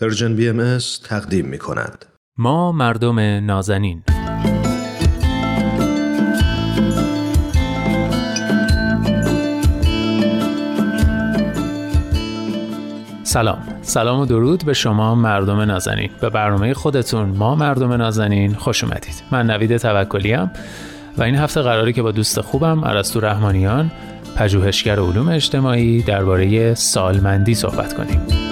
Persian BM تقدیم می کند. ما مردم نازنین. سلام. سلام و درود به شما مردم نازنین. به برنامه خودتون ما مردم نازنین خوش اومدید. من نوید توکلیم و این هفته قراره که با دوست خوبم ارسطو رحمانیان پژوهشگر علوم اجتماعی درباره سالمندی صحبت کنیم.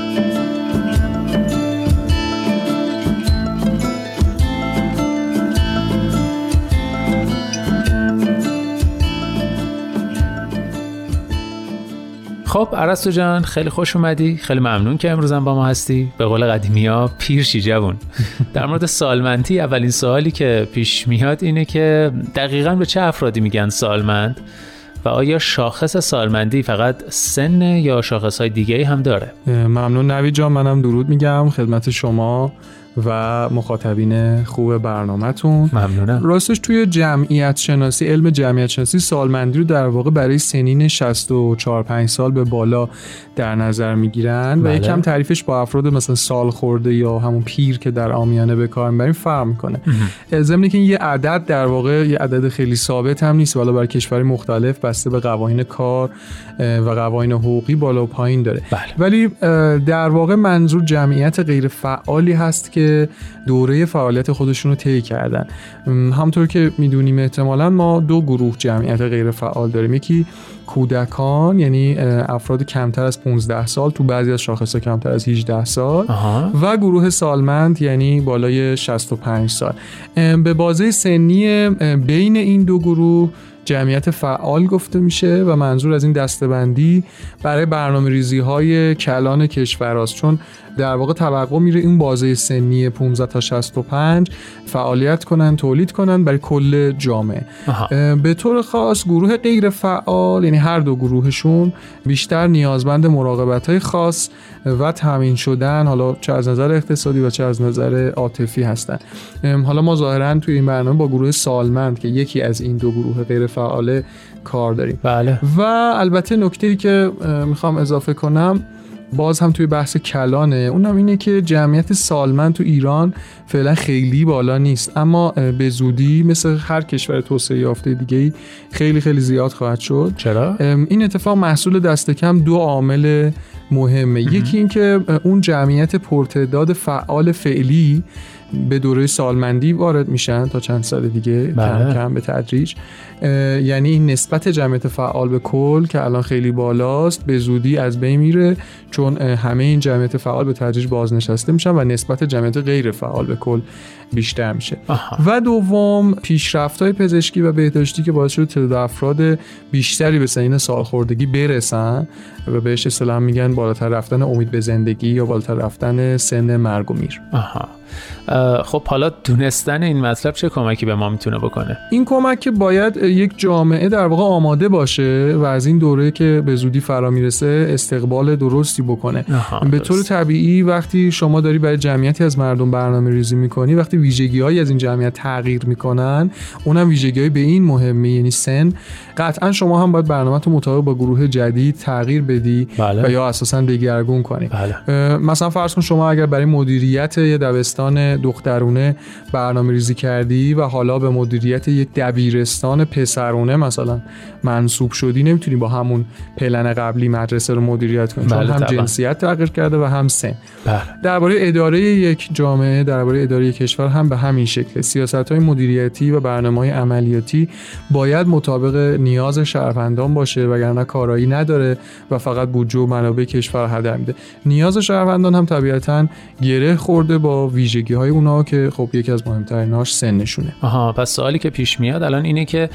خب عرستو جان خیلی خوش اومدی. خیلی ممنون که امروزم با ما هستی. به قول قدیمی ها پیرشی جوون. در مورد سالمندی اولین سوالی که پیش میاد اینه که دقیقا به چه افرادی میگن سالمند و آیا شاخص سالمندی فقط سن یا شاخص های دیگه هم داره؟ ممنون نوید جان منم درود میگم. خدمت شما. و مخاطبین خوب برنامهتون. ممنونم. راستش توی جمعیت شناسی علم جمعیت شناسی سالمندی رو در واقع برای سنین 64 5 سال به بالا در نظر می‌گیرن بله. و یکم تعریفش با افراد مثلا سال خورده یا همون پیر که در آمیانه به کار می‌بریم فرق می‌کنه. ضمن که یه عدد در واقع یه عدد خیلی ثابت هم نیست والا برای کشور مختلف بسته به قوانین کار و قوانین حقوقی بالا و پایین داره. بله. ولی در واقع منظور جمعیت غیر فعالی هست که دوره فعالیت خودشون رو طی کردن. همطور که می‌دونیم احتمالا ما دو گروه جمعیت غیر فعال داریم. یکی کودکان یعنی افراد کمتر از 15 سال تو بعضی از شاخصها کمتر از 18 سال. آها. و گروه سالمند یعنی بالای 65 سال. به بازه سنی بین این دو گروه جمعیت فعال گفته میشه و منظور از این دستبندی برای برنامه ریزی های کلان کشور است چون در واقع توقع میره این بازه سنی 15 تا 65 فعالیت کنن تولید کنن برای کل جامعه. آها. به طور خاص گروه غیر فعال یعنی هر دو گروهشون بیشتر نیازمند مراقبت های خاص و تامین شدن حالا چه از نظر اقتصادی و چه از نظر عاطفی هستن. حالا ما ظاهرا توی این برنامه با گروه سالمند که یکی از این دو گروه غیر فعاله کار داریم. بله. و البته نکته ای که می‌خوام اضافه کنم باز هم توی بحث کلانه. اونم اینه که جمعیت سالمند تو ایران فعلا خیلی بالا نیست. اما به زودی مثل هر کشور توسعه یافته دیگه خیلی خیلی زیاد خواهد شد. چرا؟ این اتفاق محصول دست کم دو عامل مهمه. یکی اینکه اون جمعیت پرتعداد فعال فعلی به دوره سالمندی وارد میشن تا چند سال دیگه کم بله. کم به تدریج. یعنی این نسبت جمعیت فعال به کل که الان خیلی بالاست به زودی از بین میره چون همه این جمعیت فعال به تدریج بازنشسته میشن و نسبت جمعیت غیر فعال به کل بیشتر میشه. آها. و دوم پیشرفت های پزشکی و بهداشتی که باعث شده تعداد افراد بیشتری به سنین سالخوردگی برسن و بهش اصطلاحا میگن بالاتر رفتن امید به زندگی یا بالاتر رفتن سن مرگ و میر. آها. خب حالا دونستن این مطلب چه کمکی به ما می‌تونه بکنه؟ این کمک که باید یک جامعه در واقع آماده باشه و از این دوره که به زودی فرا می‌رسه استقبال درستی بکنه. به طور. طبیعی وقتی شما داری برای جمعیتی از مردم برنامه ریزی می‌کنی وقتی ویژگی های از این جمعیت تغییر می‌کنن اونم ویژگی های به این مهمه یعنی سن. قطعا شما هم باید برنامه تو مطابق با گروه جدید تغییر بدی بله. و یا اساسا دگرگون کنی. بله. مثلا فرض کن شما اگر برای مدیریت یه دبستان دخترونه برنامه ریزی کردی و حالا به مدیریت یک دبیرستان پسرونه مثلا منصوب شدی نمی‌تونی با همون پلن قبلی مدرسه رو مدیریت کنی چون بله، هم طبعا. جنسیت تغییر کرده و هم سن. بله. درباره اداره یک جامعه درباره اداره یک کشور هم به همین شکل. سیاست های مدیریتی و برنامه های عملیاتی باید مطابق نیاز شهروندان باشه وگرنه کارایی نداره و فقط بودجه و منابع کشور هدر میده. نیاز شهروندان هم طبیعتا گره خورده با ویژگی های اونا که خب یکی از مهمتریناش سنشونه. آها پس سوالی که پیش میاد الان اینه که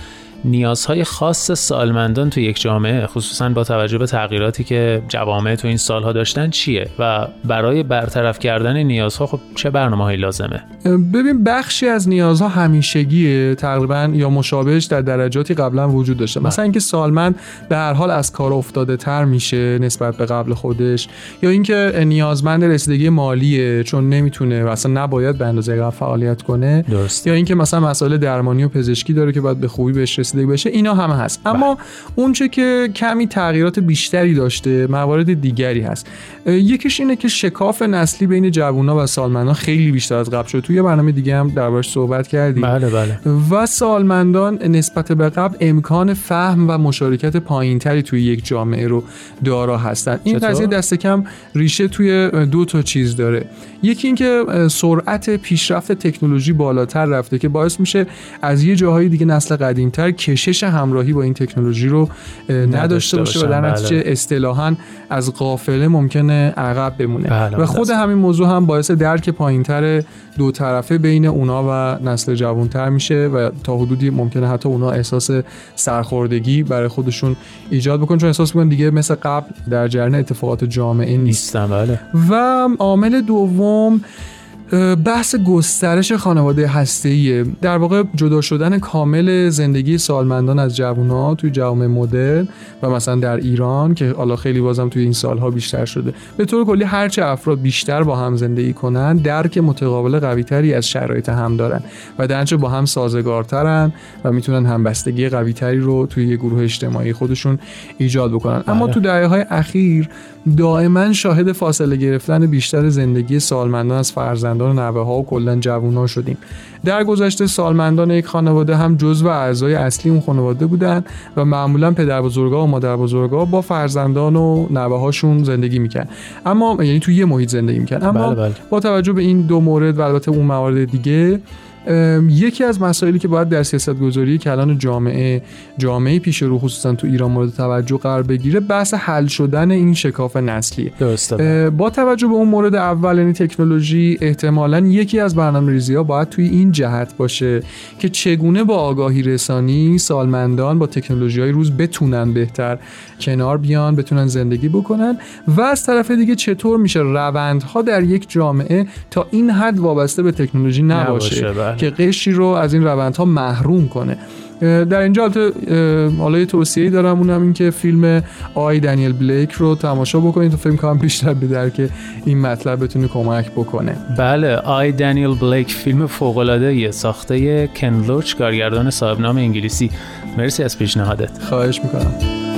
نیازهای خاص سالمندان تو یک جامعه خصوصا با توجه به تغییراتی که جوامع تو این سالها داشتن چیه؟ و برای برطرف کردن نیازها خب چه برنامه‌هایی لازمه؟ ببین بخشی از نیازها همیشگیه تقریبا یا مشابهش در درجاتی قبلا وجود داشته. مثلا اینکه سالمند به هر حال از کار افتاده تر میشه نسبت به قبل قبل خودش یا اینکه نیازمند رسیدگی مالیه چون نمی‌تونه و اصلا نباید به اندازه قبل فعالیت کنه. درست یا اینکه مثلا مسائل درمانی و پزشکی داره که باید به خوبی بهش رسیدگی بشه اینا همه هست. اما اونچه که کمی تغییرات بیشتری داشته موارد دیگری هست. یکیش اینه که شکاف نسلی بین جوونا و سالمندان خیلی بیشتر از قبل شده توی برنامه دیگه هم دربارش صحبت کردیم. بله بله. و سالمندان نسبت به قبل امکان فهم و مشارکت پایینتری توی یک جامعه رو دارا هستن. این؟ قضیه دست کم ریشه توی دو تا چیز داره. یکی اینکه سرعت پیشرفت تکنولوژی بالاتر رفته که باعث میشه از یه جاهای دیگه نسل قدیمتر کشش همراهی با این تکنولوژی رو نداشته باشه و در نتیجه بله. اصطلاحا از قافله ممکنه عقب بمونه. بله، و خود. همین موضوع هم باعث درک پایینتر دو طرفه بین اونا و نسل جوانتر میشه و تا حدودی ممکنه حتی اونا احساس سرخوردگی برای خودشون ایجاد بکنن. چون احساس می‌کنن دیگه مثل قبل در جریان اتفاقات جامعه نیست. نیستم بله. و عامل دوم بحث گسترش خانواده هسته‌ایه. در واقع جدا شدن کامل زندگی سالمندان از جوونا توی جامعه مدرن و مثلا در ایران که حالا خیلی بازم توی این سالها بیشتر شده. به طور کلی هرچه افراد بیشتر با هم زندگی کنن درک متقابل قویتری از شرایط هم دارن و درنچه با هم سازگارترن و می‌تونن همبستگی قویتری رو توی یه گروه اجتماعی خودشون ایجاد بکنن. اما بله. تو دهه های اخیر دائما شاهد فاصله گرفتن بیشتر زندگی سالمندان از فرزندان و نوه ها و کلا جوون ها شدیم. در گذشته سالمندان یک خانواده هم جزو اعضای اصلی اون خانواده بودن و معمولا پدر بزرگا و مادر بزرگا با فرزندان و نوه هاشون زندگی می‌کرد. اما یعنی توی یه محیط زندگی می‌کرد. اما بله بله. با توجه به این دو مورد و البته اون موارد دیگه یکی از مسائلی که باید در سیاست گذاری کلان جامعه جامعه پیش رو خصوصا تو ایران مورد توجه قرار بگیره بحث حل شدن این شکاف نسلیه درسته. با توجه به اون مورد اول یعنی تکنولوژی احتمالا یکی از برنامه ریزی ها باید توی این جهت باشه که چگونه با آگاهی رسانی سالمندان با تکنولوژی های روز بتونن بهتر کنار بیان بتونن زندگی بکنن و از طرف دیگه چطور میشه روندها در یک جامعه تا این حد وابسته به تکنولوژی نباشه, نباشه، بله. که قشری رو از این روندها محروم کنه. در اینجا حالا یه توصیه‌ای دارم اونم این که فیلم آی دنیل بلیک رو تماشا بکنید تا فیلم کنم بیشتر به درک این مطلب بتونه کمک بکنه. بله آی دنیل بلیک فیلم فوق‌العاده ساخته کن لوچ کارگردان صاحب نام انگلیسی. مرسی از پیشنهادت. خواهش می‌کنم.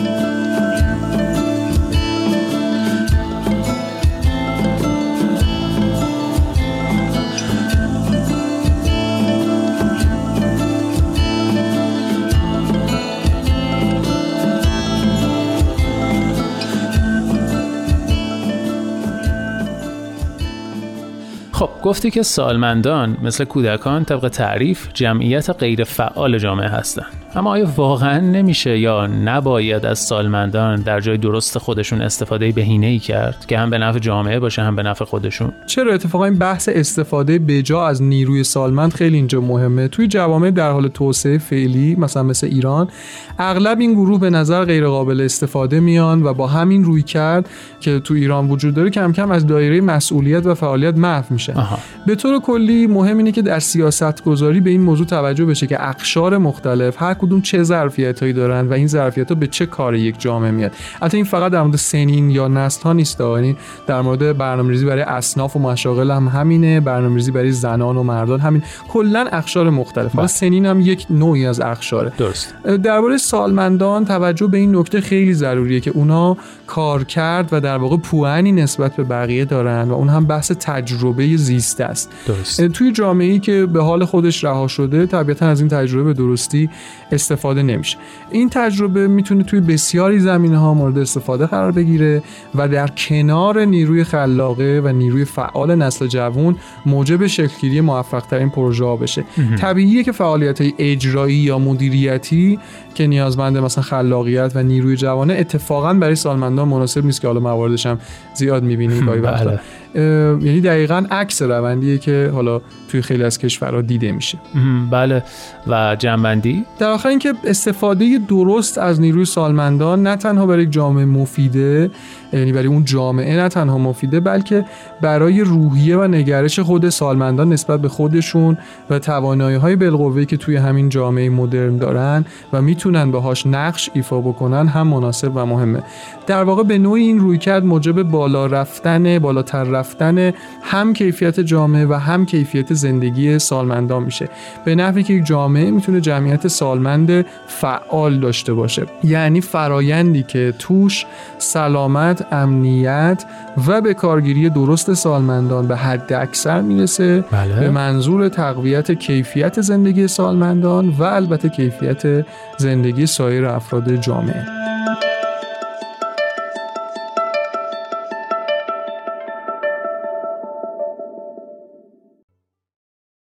خب گفتی که سالمندان مثل کودکان طبق تعریف جمعیت غیر فعال جامعه هستند. اما آیا واقعا نمیشه یا نباید از سالمندان در جای درست خودشون استفاده بهینه ای کرد که هم به نفع جامعه باشه هم به نفع خودشون؟ چرا اتفاقا این بحث استفاده بجا از نیروی سالمند خیلی اینجا مهمه؟ توی جوامع در حال توسعه فعلی مثلا مثل ایران اغلب این گروه به نظر غیر قابل استفاده میان و با همین روی کرد که تو ایران وجود داره کم کم از دایره مسئولیت و فعالیت محو میشه. آها. به طور کلی مهم اینه که در سیاست گذاری به این موضوع توجه بشه که اقشار مختلف هر کدوم چه ظرفیت هایی دارن و این ظرفیت ها به چه کار یک جامعه میاد. البته این فقط در مورد سنین یا نسل ها نیست یعنی در مورد برنامه‌ریزی برای اصناف و مشاغل هم همینه برنامه‌ریزی برای زنان و مردان همین. کلا اقشار مختلف. حالا بله. سنین هم یک نوعی از اقشاره درست. درباره سالمندان توجه به این نکته خیلی ضروریه که اونا کار کرد و در واقع پوانی نسبت به بقیه دارن و اون هم بحث تجربه زیسته است. درست. توی جامعه‌ای که به حال خودش رها شده طبیعتا از این تجربه به درستی استفاده نمیشه. این تجربه می‌تونه توی بسیاری زمینه ها مورد استفاده قرار بگیره و در کنار نیروی خلاقه و نیروی فعال نسل جوان موجب شکلگیری موفق ترین پروژه ها بشه طبیعیه که فعالیت های اجرایی یا مدیریتی که نیازمند مثلا خلاقیت و نیروی جوانه اتفاقا برای سالمندان مناسب نیست که حالا مواردش هم زیاد می‌بینیم گاهی وقتا. یعنی دقیقا عکس روندیه که حالا توی خیلی از کشورها دیده میشه. بله. و جنبندی؟ در آخر اینکه استفاده درست از نیروی سالمندان نه تنها برای جامعه مفیده یعنی برای اون جامعه نه تنها مفیده بلکه برای روحیه و نگرش خود سالمندان نسبت به خودشون و توانایی های بالقوه که توی همین جامعه مدرن دارن و می‌تونن باهاش نقش ایفا بکنن هم مناسب و مهمه. در واقع به نوعی این رویکرد موجب بالا رفتن بالاتر رفتن هم کیفیت جامعه و هم کیفیت زندگی سالمندان میشه. به نحوی که یک جامعه می‌تونه جمعیت سالمند فعال داشته باشه. یعنی فرایندی که توش سلامت امنیت و به کارگیری درست سالمندان به حد اکثر می‌رسه. بله. به منظور تقویت کیفیت زندگی سالمندان و البته کیفیت زندگی سایر افراد جامعه.